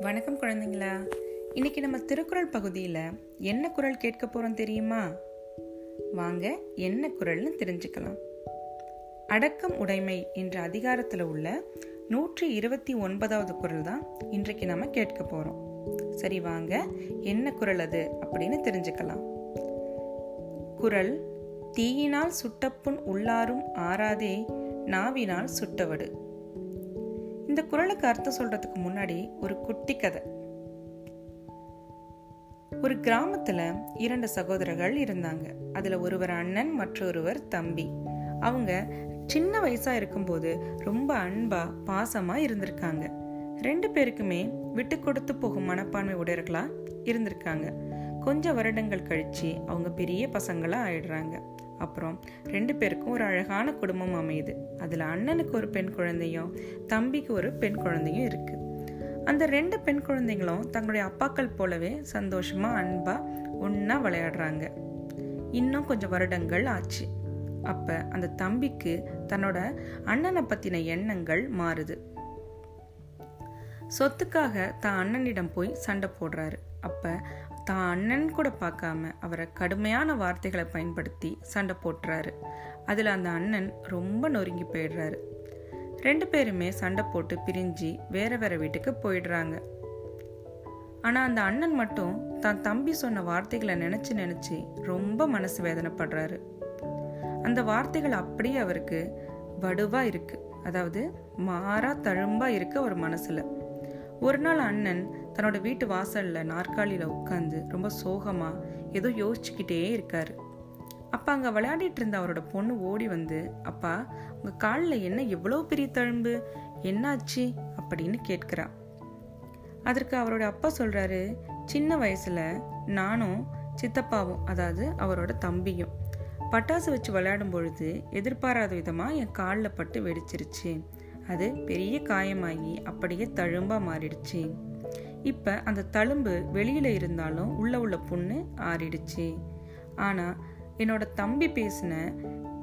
வணக்கம் குழந்தைங்களா. இன்னைக்கு நம்ம திருக்குறள் பகுதியில் என்ன குறள் கேட்க போகிறோம் தெரியுமா? வாங்க என்ன குறள்னு தெரிஞ்சுக்கலாம். அடக்கம் உடைமை என்ற அதிகாரத்தில் உள்ள நூற்றி இருபத்தி ஒன்பதாவது குரல் தான் இன்றைக்கு நம்ம கேட்க போகிறோம் சரி வாங்க என்ன குறள் அது அப்படின்னு தெரிஞ்சுக்கலாம். குறள் தீயினால் சுட்டப்புண் உள்ளாரும் ஆறாதே நாவினால் சுட்டவடு. இந்த குரலுக்கு அர்த்தம் சொல்றதுக்கு முன்னாடி ஒரு குட்டி கதை. ஒரு கிராமத்துல இரண்டு சகோதரர்கள் இருந்தாங்க. அதுல ஒருவர் அண்ணன் மற்றொருவர் தம்பி. அவங்க சின்ன வயசா இருக்கும்போது ரொம்ப அன்பா பாசமா இருந்திருக்காங்க. ரெண்டு பேருக்குமே விட்டு கொடுத்து போகும் மனப்பான்மை உடையர்களா இருந்திருக்காங்க. கொஞ்ச வருடங்கள் கழிச்சு அவங்க பெரிய பசங்களா ஆயிடுறாங்க. அப்புறம் ரெண்டு பேருக்கும் ஒரு அழகான குடும்பம் அமையுது. அதில் அண்ணனுக்கு ஒரு பெண் குழந்தையும் தம்பிக்கு ஒரு பெண் குழந்தையும் இருக்கு. அந்த ரெண்டு பெண் குழந்தைங்களும் தங்களுடைய அப்பாக்கள் போலவே சந்தோஷமா அன்பா ஒன்னா விளையாடுறாங்க. இன்னும் கொஞ்சம் வருடங்கள் ஆச்சு. அப்ப அந்த தம்பிக்கு தன்னோட அண்ணனை பத்தின எண்ணங்கள் மாறுது. சொத்துக்காக தான் அண்ணனிடம் போய் சண்டை போடுறாரு. அப்போ தான் அண்ணன் கூட பார்க்காம அவரை கடுமையான வார்த்தைகளை பயன்படுத்தி சண்டை போட்டுறாரு. அதில் அந்த அண்ணன் ரொம்ப நொறுங்கி போயிடுறாரு. ரெண்டு பேருமே சண்டை போட்டு பிரிஞ்சு வேற வேற வீட்டுக்கு போயிடுறாங்க. ஆனால் அந்த அண்ணன் மட்டும் தான் தம்பி சொன்ன வார்த்தைகளை நினச்சி நினச்சி ரொம்ப மனசு வேதனைப்படுறாரு. அந்த வார்த்தைகள் அப்படியே அவருக்கு வடுவாக இருக்குது அதாவது மாறா தழும்பாக இருக்குது அவர் மனசில். ஒரு நாள் அண்ணன் தன்னோட வீட்டு வாசல்ல நாற்காலியில உட்காந்து ரொம்ப சோகமா ஏதோ யோசிச்சுக்கிட்டே இருக்காரு. அப்பா அங்க விளையாடிட்டு இருந்த அவரோட பொண்ணு ஓடி வந்து அப்பா உங்க காலில் என்ன எவ்வளோ பெரிய தழும்பு? என்னாச்சு? அப்படின்னு கேட்கிறா. அதற்கு அவரோட அப்பா சொல்றாரு சின்ன வயசுல நானும் சித்தப்பாவும் அதாவது அவரோட தம்பியும் பட்டாசு வச்சு விளையாடும் பொழுது எதிர்பாராத விதமா என் காலில் பட்டு வெடிச்சிருச்சு. அது பெரிய காயமாகி அப்படியே தழும்பாக மாறிடுச்சு. இப்ப அந்த தழும்பு வெளியில இருந்தாலும் உள்ள உள்ள புண்ணு ஆறிடுச்சு. ஆனா என்னோட தம்பி பேசின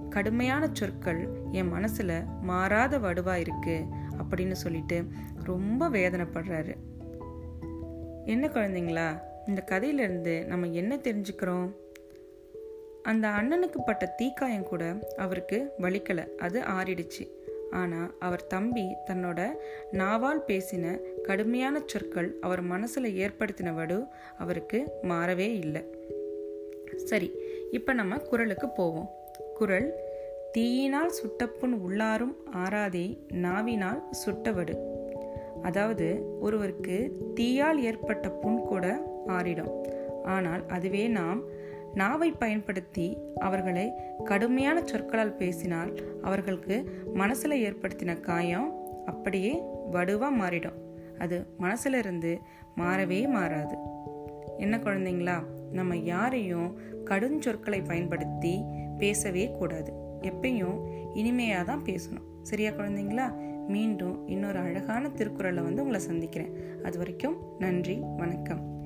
கடுமையான சொற்கள் என் மனசுல மாறாத வடுவா இருக்கு அப்படின்னு சொல்லிட்டு ரொம்ப வேதனைப்படுறாரு. என்ன குழந்தைங்களா? இந்த கதையிலிருந்து நம்ம என்ன தெரிஞ்சுக்கிறோம்? அந்த அண்ணனுக்கு பட்ட தீக்காயம் கூட அவருக்கு வலிக்கலை. அது ஆறிடுச்சு. ஆனா அவர் தம்பி தன்னோட நாவால் பேசின கடுமையான சொற்கள் அவர் மனசுல ஏற்படுத்தின வடு அவருக்கு மாறவே இல்லை. சரி இப்ப நம்ம குரலுக்கு போவோம். குரல் தீயினால் சுட்டப்புண் உள்ளாரும் ஆறாதே நாவினால் சுட்டவடு. அதாவது ஒருவருக்கு தீயால் ஏற்பட்ட புண் கூட ஆறிடும். ஆனால் அதுவே நாம் நாவை பயன்படுத்தி அவர்களை கடுமையான சொற்களால் பேசினால் அவர்களுக்கு மனசில் ஏற்படுத்தின காயம் அப்படியே வடுவாக மாறிடும். அது மனசுல இருந்து மாறவே மாறாது. என்ன குழந்தைங்களா? நம்ம யாரையும் கடுஞ்சொற்களை பயன்படுத்தி பேசவே கூடாது. எப்பயும் இனிமையாக தான் பேசணும். சரியா குழந்தைங்களா? மீண்டும் இன்னொரு அழகான திருக்குறளை வந்து உங்களை சந்திக்கிறேன். அது வரைக்கும் நன்றி வணக்கம்.